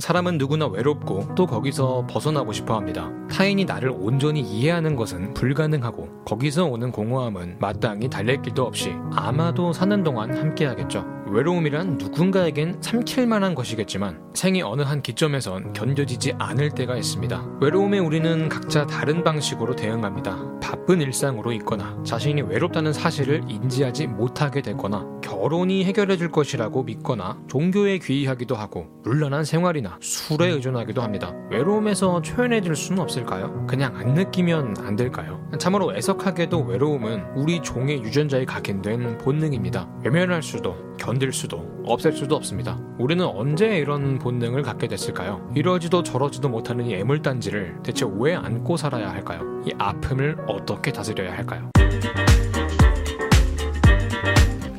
사람은 누구나 외롭고 또 거기서 벗어나고 싶어 합니다. 타인이 나를 온전히 이해하는 것은 불가능하고 거기서 오는 공허함은 마땅히 달랠 길도 없이 아마도 사는 동안 함께하겠죠. 외로움이란 누군가에겐 삼킬 만한 것이겠지만 생이 어느 한 기점에선 견뎌지지 않을 때가 있습니다. 외로움에 우리는 각자 다른 방식으로 대응합니다. 바쁜 일상으로 있거나 자신이 외롭다는 사실을 인지하지 못하게 되거나 결혼이 해결해 줄 것이라고 믿거나 종교에 귀의하기도 하고 물란한 생활이나 술에 의존하기도 합니다. 외로움에서 초연해질 수는 없을까요? 그냥 안 느끼면 안 될까요? 참으로 애석하게도 외로움은 우리 종의 유전자에 각인된 본능입니다. 외면할 수도 견딜 수도 없앨 수도 없습니다. 우리는 언제 이런 본능을 갖게 됐을까요? 이러지도 저러지도 못하는 이 애물단지를 대체 왜 안고 살아야 할까요? 이 아픔을 어떻게 다스려야 할까요?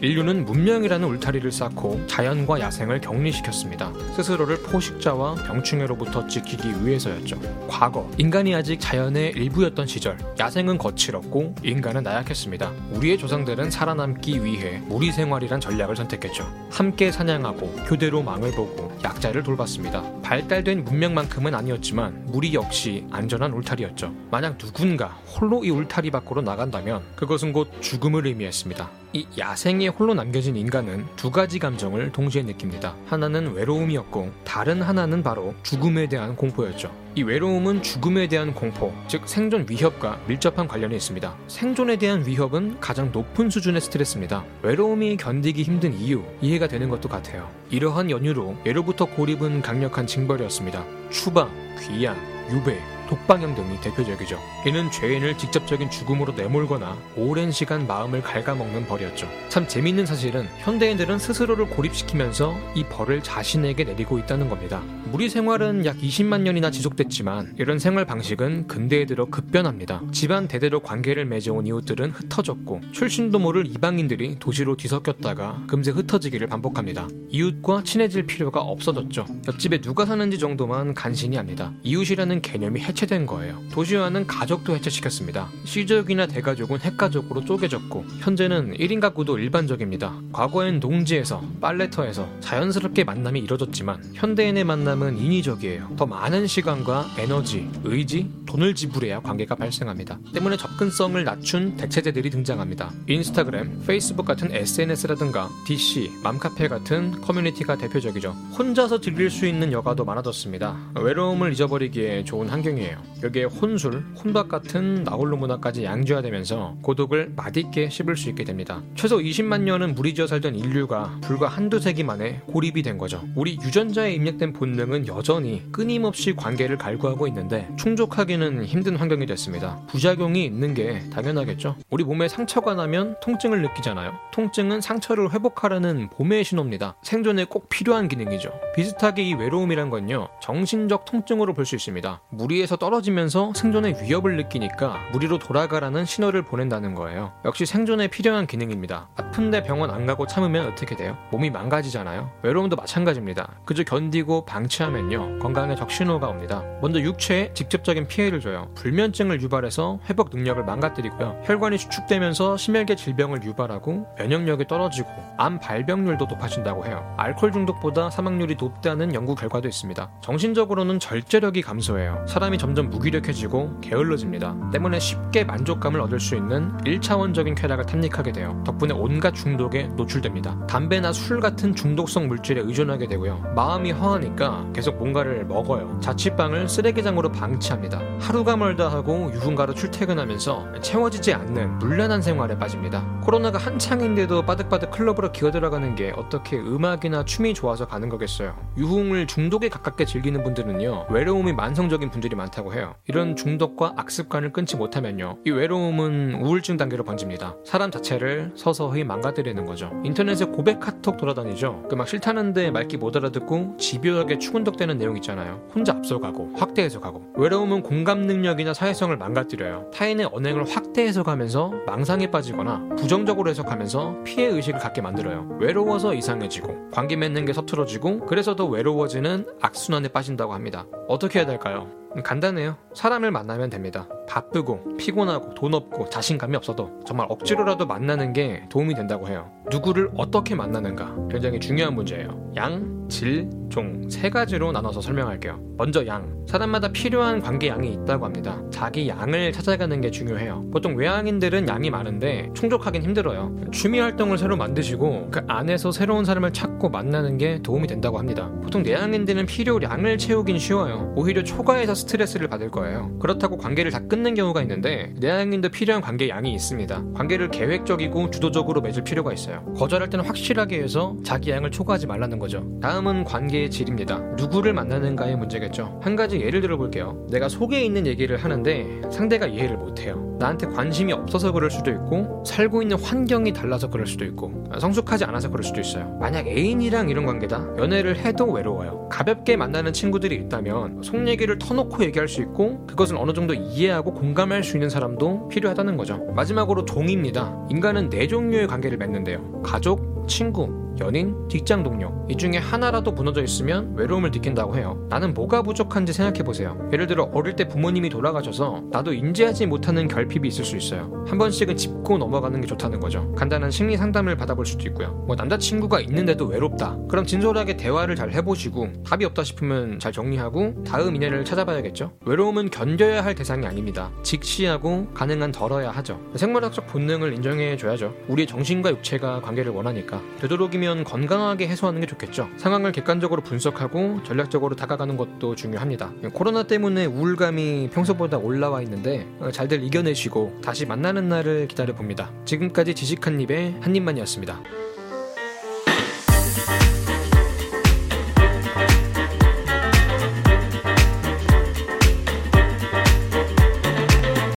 인류는 문명이라는 울타리를 쌓고 자연과 야생을 격리시켰습니다. 스스로를 포식자와 병충해로부터 지키기 위해서였죠. 과거, 인간이 아직 자연의 일부였던 시절, 야생은 거칠었고 인간은 나약했습니다. 우리의 조상들은 살아남기 위해 무리 생활이란 전략을 선택했죠. 함께 사냥하고 교대로 망을 보고 약자를 돌봤습니다. 발달된 문명만큼은 아니었지만 무리 역시 안전한 울타리였죠. 만약 누군가 홀로 이 울타리 밖으로 나간다면 그것은 곧 죽음을 의미했습니다. 이 야생에 홀로 남겨진 인간은 두 가지 감정을 동시에 느낍니다. 하나는 외로움이었고 다른 하나는 바로 죽음에 대한 공포였죠. 이 외로움은 죽음에 대한 공포, 즉 생존 위협과 밀접한 관련이 있습니다. 생존에 대한 위협은 가장 높은 수준의 스트레스입니다. 외로움이 견디기 힘든 이유, 이해가 되는 것도 같아요. 이러한 연유로 예로부터 고립은 강력한 징벌이었습니다. 추방, 귀양, 유배, 독방형 등이 대표적이죠. 이는 죄인을 직접적인 죽음으로 내몰거나 오랜 시간 마음을 갉아먹는 벌이었죠. 참 재미있는 사실은 현대인들은 스스로를 고립시키면서 이 벌을 자신에게 내리고 있다는 겁니다. 무리 생활은 약 20만 년이나 지속됐지만 이런 생활 방식은 근대에 들어 급변합니다. 집안 대대로 관계를 맺어온 이웃들은 흩어졌고 출신도 모를 이방인들이 도시로 뒤섞였다가 금세 흩어지기를 반복합니다. 이웃과 친해질 필요가 없어졌죠. 옆집에 누가 사는지 정도만 간신히 합니다. 이웃이라는 개념이 해체 된 거예요. 도시화는 가족도 해체시켰습니다. 시족이나 대가족은 핵가족으로 쪼개졌고 현재는 1인 가구도 일반적입니다. 과거엔 농지에서 빨래터에서 자연스럽게 만남이 이뤄졌지만 현대인의 만남은 인위적이에요. 더 많은 시간과 에너지, 의지, 돈을 지불해야 관계가 발생합니다. 때문에 접근성을 낮춘 대체제들이 등장합니다. 인스타그램, 페이스북 같은 SNS라든가 DC, 맘카페 같은 커뮤니티가 대표적이죠. 혼자서 즐길 수 있는 여가도 많아졌습니다. 외로움을 잊어버리기에 좋은 환경이에요. 여기에 혼술, 혼밥 같은 나홀로 문화까지 양지화되면서 고독을 맛있게 씹을 수 있게 됩니다. 최소 20만 년은 무리지어 살던 인류가 불과 한두 세기 만에 고립이 된 거죠. 우리 유전자에 입력된 본능은 여전히 끊임없이 관계를 갈구하고 있는데 충족하기는 힘든 환경이 됐습니다. 부작용이 있는 게 당연하겠죠. 우리 몸에 상처가 나면 통증을 느끼잖아요. 통증은 상처를 회복하라는 봄의 신호입니다. 생존에 꼭 필요한 기능이죠. 비슷하게 이 외로움이란 건요. 정신적 통증으로 볼 수 있습니다. 무리 에서 떨어지면서 생존의 위협을 느끼니까 무리로 돌아가라는 신호를 보낸다는 거예요. 역시 생존에 필요한 기능입니다. 아픈데 병원 안 가고 참으면 어떻게 돼요? 몸이 망가지잖아요. 외로움도 마찬가지입니다. 그저 견디고 방치하면요. 건강에 적신호가 옵니다. 먼저 육체에 직접적인 피해를 줘요. 불면증을 유발해서 회복 능력을 망가뜨리고요. 혈관이 수축되면서 심혈계 질병을 유발하고 면역력이 떨어지고 암 발병률도 높아진다고 해요. 알코올 중독보다 사망률이 높다는 연구 결과도 있습니다. 정신적으로는 절제력이 감소해요. 사람이 점점 무기력해지고 게을러집니다. 때문에 쉽게 만족감을 얻을 수 있는 1차원적인 쾌락을 탐닉하게 돼요. 덕분에 온갖 중독에 노출됩니다. 담배나 술 같은 중독성 물질에 의존하게 되고요. 마음이 허하니까 계속 뭔가를 먹어요. 자취방을 쓰레기장으로 방치합니다. 하루가 멀다 하고 유흥가로 출퇴근하면서 채워지지 않는 물란한 생활에 빠집니다. 코로나가 한창인데도 바득바득 클럽으로 기어 들어가는 게 어떻게 음악이나 춤이 좋아서 가는 거겠어요. 유흥을 중독에 가깝게 즐기는 분들은요. 외로움이 만성적인 분들이 많다 고 해요. 이런 중독과 악습관을 끊지 못하면요. 이 외로움은 우울증 단계로 번집니다. 사람 자체를 서서히 망가뜨리는 거죠. 인터넷에 고백 카톡 돌아다니죠. 그 막 싫다는데 말기 못 알아듣고 집요하게 추근덕대는 내용 있잖아요. 혼자 앞서가고 확대해서 가고. 외로움은 공감 능력이나 사회성을 망가뜨려요. 타인의 언행을 확대해서 가면서 망상에 빠지거나 부정적으로 해석하면서 피해 의식을 갖게 만들어요. 외로워서 이상해지고 관계 맺는 게 서툴어지고 그래서 더 외로워지는 악순환에 빠진다고 합니다. 어떻게 해야 될까요? 간단해요. 사람을 만나면 됩니다. 바쁘고 피곤하고 돈 없고 자신감이 없어도 정말 억지로라도 만나는 게 도움이 된다고 해요. 누구를 어떻게 만나는가 굉장히 중요한 문제예요. 양, 질, 종 세 가지로 나눠서 설명할게요. 먼저 양. 사람마다 필요한 관계 양이 있다고 합니다. 자기 양을 찾아가는 게 중요해요. 보통 외향인들은 양이 많은데 충족하긴 힘들어요. 취미 활동을 새로 만드시고 그 안에서 새로운 사람을 찾고 만나는 게 도움이 된다고 합니다. 보통 내향인들은 필요량을 채우긴 쉬워요. 오히려 초과해서 스트레스를 받을 거예요. 그렇다고 관계를 다 끊는 경우가 있는데 내향인도 필요한 관계 양이 있습니다. 관계를 계획적이고 주도적으로 맺을 필요가 있어요. 거절할 때는 확실하게 해서 자기 양을 초과하지 말라는 거죠. 다음은 관계의 질입니다. 누구를 만나는가의 문제겠죠. 한 가지 예를 들어 볼게요. 내가 속에 있는 얘기를 하는데 상대가 이해를 못해요. 나한테 관심이 없어서 그럴 수도 있고 살고 있는 환경이 달라서 그럴 수도 있고 성숙하지 않아서 그럴 수도 있어요. 만약 애인이랑 이런 관계다. 연애를 해도 외로워요. 가볍게 만나는 친구들이 있다면 속 얘기를 터놓고 얘기할 수 있고 그것을 어느 정도 이해하고 공감할 수 있는 사람도 필요하다는 거죠. 마지막으로 종입니다. 인간은 네 종류의 관계를 맺는데요. 가족, 친구, 연인, 직장 동료 이 중에 하나라도 무너져 있으면 외로움을 느낀다고 해요. 나는 뭐가 부족한지 생각해 보세요. 예를 들어 어릴 때 부모님이 돌아가셔서 나도 인지하지 못하는 결핍이 있을 수 있어요. 한 번씩은 짚고 넘어가는 게 좋다는 거죠. 간단한 심리 상담을 받아볼 수도 있고요. 뭐 남자친구가 있는데도 외롭다. 그럼 진솔하게 대화를 잘 해보시고 답이 없다 싶으면 잘 정리하고 다음 인연을 찾아봐야겠죠. 외로움은 견뎌야 할 대상이 아닙니다. 직시하고 가능한 덜어야 하죠. 생물학적 본능을 인정해 줘야죠. 우리의 정신과 육체가 관계를 원하니까 되도록이면 되면 건강하게 해소하는 게 좋겠죠. 상황을 객관적으로 분석하고 전략적으로 다가가는 것도 중요합니다. 코로나 때문에 우울감이 평소보다 올라와 있는데 어, 잘들 이겨내시고 다시 만나는 날을 기다려 봅니다. 지금까지 지식한 입의 한 입만이었습니다.